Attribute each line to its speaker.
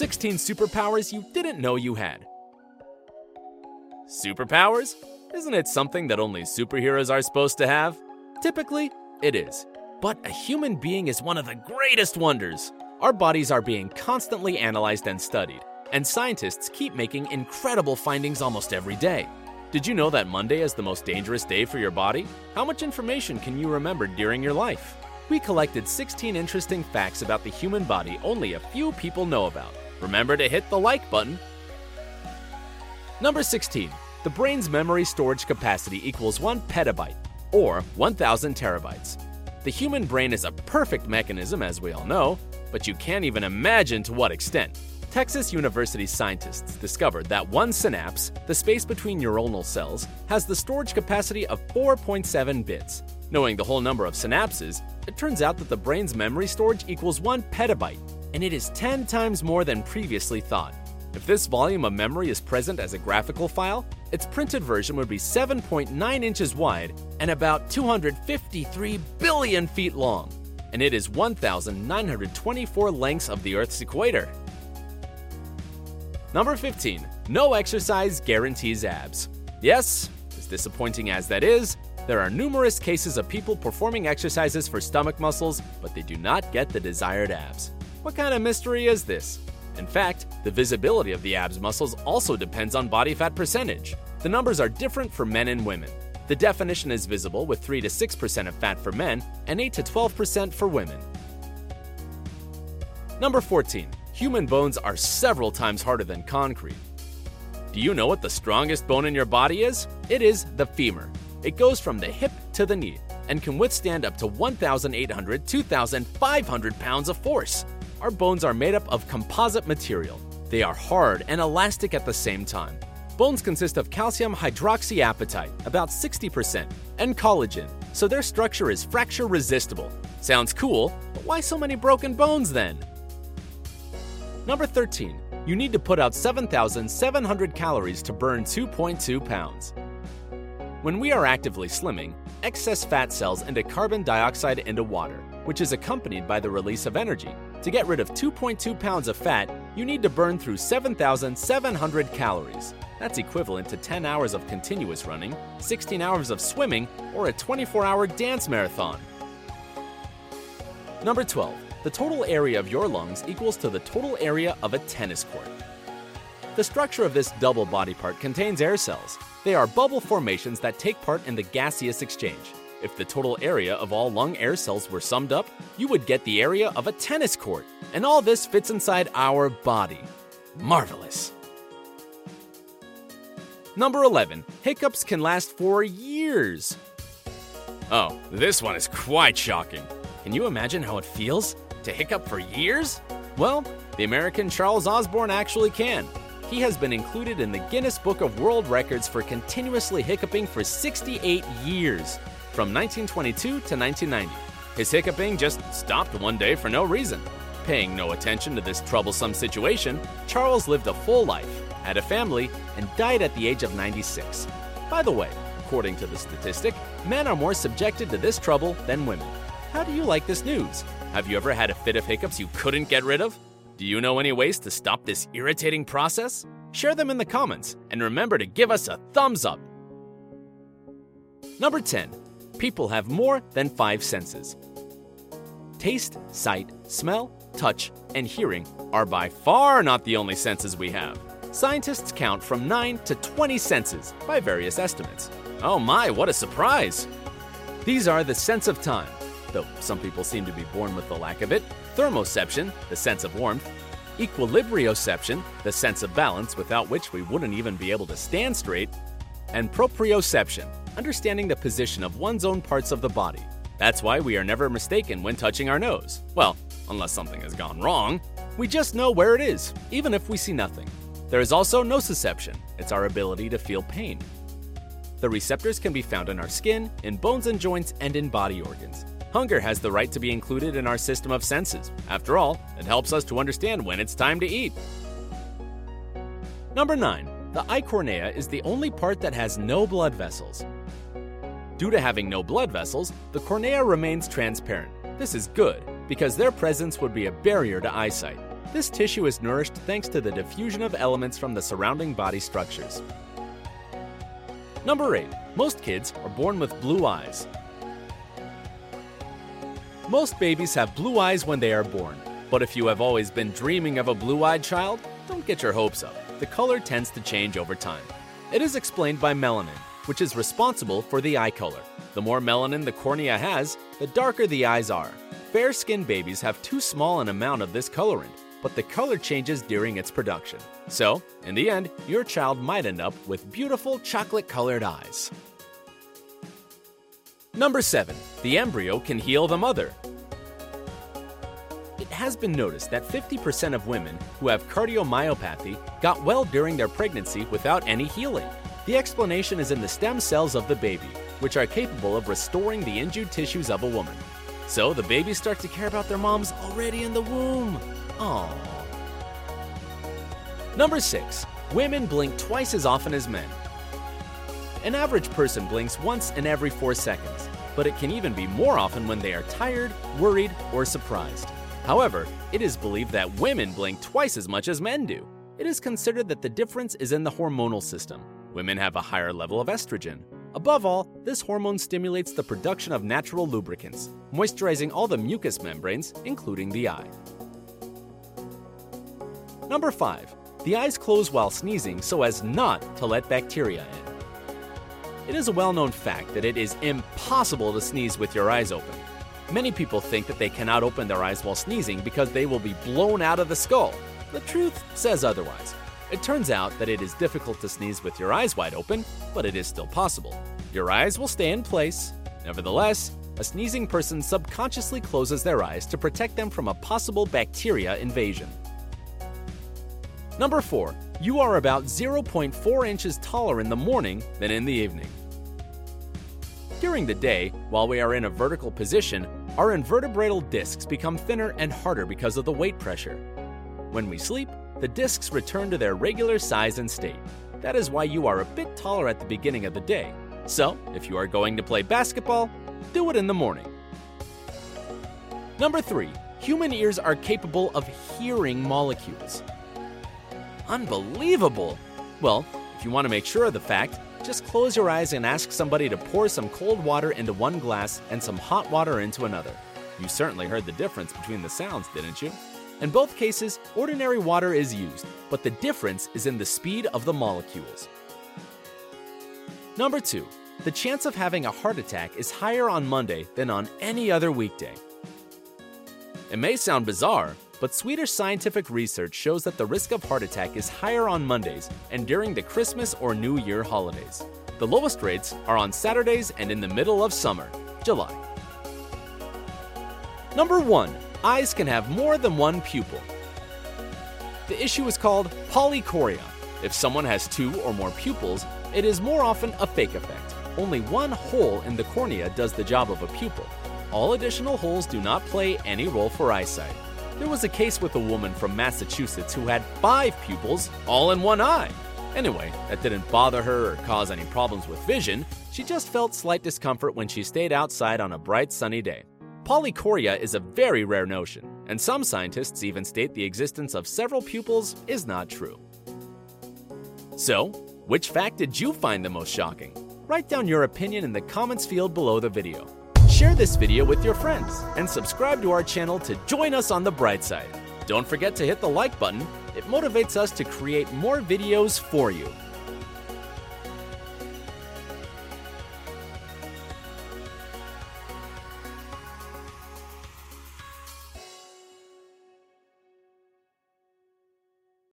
Speaker 1: 16 superpowers you didn't know you had. Superpowers? Isn't it something that only superheroes are supposed to have? Typically, it is. But a human being is one of the greatest wonders. Our bodies are being constantly analyzed and studied, and scientists keep making incredible findings almost every day. Did you know that Monday is the most dangerous day for your body? How much information can you remember during your life? We collected 16 interesting facts about the human body only a few people know about. Remember to hit the like button. Number 16. The brain's memory storage capacity equals 1 petabyte, or 1000 terabytes. The human brain is a perfect mechanism, as we all know, but you can't even imagine to what extent. Texas University scientists discovered that one synapse, the space between neuronal cells, has the storage capacity of 4.7 bits. Knowing the whole number of synapses, it turns out that the brain's memory storage equals 1 petabyte, and it is 10 times more than previously thought. If this volume of memory is present as a graphical file, its printed version would be 7.9 inches wide and about 253 billion feet long, and it is 1,924 lengths of the Earth's equator. Number 15. No exercise guarantees abs. Yes, as disappointing as that is, there are numerous cases of people performing exercises for stomach muscles, but they do not get the desired abs. What kind of mystery is this? In fact, the visibility of the abs muscles also depends on body fat percentage. The numbers are different for men and women. The definition is visible with 3 to 6% of fat for men and 8 to 12% for women. Number 14. Human bones are several times harder than concrete. Do you know what the strongest bone in your body is? It is the femur. It goes from the hip to the knee and can withstand up to 1,800 2,500 pounds of force. Our bones are made up of composite material. They are hard and elastic at the same time. Bones consist of calcium hydroxyapatite, about 60%, and collagen, so their structure is fracture resistible. Sounds cool, but why so many broken bones then? Number 13. You need to put out 7,700 calories to burn 2.2 pounds. When we are actively slimming, excess fat cells into carbon dioxide into water, which is accompanied by the release of energy. To get rid of 2.2 pounds of fat, you need to burn through 7,700 calories. That's equivalent to 10 hours of continuous running, 16 hours of swimming, or a 24 hour dance marathon. Number 12. The total area of your lungs equals to the total area of a tennis court. The structure of this double body part contains air cells. They are bubble formations that take part in the gaseous exchange. If the total area of all lung air cells were summed up, you would get the area of a tennis court. And all this fits inside our body. Marvelous. Number 11. Hiccups can last for years. Oh, this one is quite shocking. Can you imagine how it feels to hiccup for years? Well, the American Charles Osborne actually can. He has been included in the Guinness Book of World Records for continuously hiccuping for 68 years, from 1922 to 1990. His hiccuping just stopped one day for no reason. Paying no attention to this troublesome situation, Charles lived a full life, had a family, and died at the age of 96. By the way, according to the statistic, men are more subjected to this trouble than women. How do you like this news? Have you ever had a fit of hiccups you couldn't get rid of? Do you know any ways to stop this irritating process? Share them in the comments and remember to give us a thumbs up. Number 10. People have more than five senses. Taste, sight, smell, touch, and hearing are by far not the only senses we have. Scientists count from 9 to 20 senses by various estimates. Oh my, what a surprise! These are the sense of time, though some people seem to be born with the lack of it, thermoception, the sense of warmth, equilibrioception, the sense of balance without which we wouldn't even be able to stand straight, and proprioception, understanding the position of one's own parts of the body. That's why we are never mistaken when touching our nose. Well, unless something has gone wrong, we just know where it is, even if we see nothing. There is also nociception, it's our ability to feel pain. The receptors can be found in our skin, in bones and joints, and in body organs. Hunger has the right to be included in our system of senses. After all, it helps us to understand when it's time to eat. Number 9. The eye cornea is the only part that has no blood vessels. Due to having no blood vessels, the cornea remains transparent. This is good because their presence would be a barrier to eyesight. This tissue is nourished thanks to the diffusion of elements from the surrounding body structures. Number 8. Most kids are born with blue eyes. Most babies have blue eyes when they are born, but if you have always been dreaming of a blue eyed child, don't get your hopes up. The color tends to change over time. It is explained by melanin, which is responsible for the eye color. The more melanin the cornea has, the darker the eyes are. Fair skinned babies have too small an amount of this colorant, but the color changes during its production. So, in the end, your child might end up with beautiful chocolate colored eyes. Number 7. The embryo can heal the mother. Has been noticed that 50% of women who have cardiomyopathy got well during their pregnancy without any healing. The explanation is in the stem cells of the baby, which are capable of restoring the injured tissues of a woman. So the babies start to care about their moms already in the womb. Aww. Number 6. Women blink twice as often as men. An average person blinks once in every 4 seconds, but it can even be more often when they are tired, worried, or surprised. However, it is believed that women blink twice as much as men do. It is considered that the difference is in the hormonal system. Women have a higher level of estrogen. Above all, this hormone stimulates the production of natural lubricants, moisturizing all the mucous membranes, including the eye. Number 5. The eyes close while sneezing so as not to let bacteria in. It is a well known fact that it is impossible to sneeze with your eyes open. Many people think that they cannot open their eyes while sneezing because they will be blown out of the skull. The truth says otherwise. It turns out that it is difficult to sneeze with your eyes wide open, but it is still possible. Your eyes will stay in place. Nevertheless, a sneezing person subconsciously closes their eyes to protect them from a possible bacteria invasion. Number 4. You are about 0.4 inches taller in the morning than in the evening. During the day, while we are in a vertical position, our invertebratal discs become thinner and harder because of the weight pressure. When we sleep, the discs return to their regular size and state. That is why you are a bit taller at the beginning of the day. So, if you are going to play basketball, do it in the morning. Number 3. Human ears are capable of hearing molecules. Unbelievable! Well, if you want to make sure of the fact, just close your eyes and ask somebody to pour some cold water into one glass and some hot water into another. You certainly heard the difference between the sounds, didn't you? In both cases, ordinary water is used, but the difference is in the speed of the molecules. Number 2. The chance of having a heart attack is higher on Monday than on any other weekday. It may sound bizarre, but Swedish scientific research shows that the risk of heart attack is higher on Mondays and during the Christmas or New Year holidays. The lowest rates are on Saturdays and in the middle of summer, July. Number 1. Eyes can have more than one pupil. The issue is called polychoria. If someone has two or more pupils, it is more often a fake effect. Only one hole in the cornea does the job of a pupil. All additional holes do not play any role for eyesight. There was a case with a woman from Massachusetts who had five pupils, all in one eye. Anyway, that didn't bother her or cause any problems with vision, she just felt slight discomfort when she stayed outside on a bright sunny day. Polychoria is a very rare notion, and some scientists even state the existence of several pupils is not true. So, which fact did you find the most shocking? Write down your opinion in the comments field below the video. Share this video with your friends and subscribe to our channel to join us on the bright side. Don't forget to hit the like button, it motivates us to create more videos for you.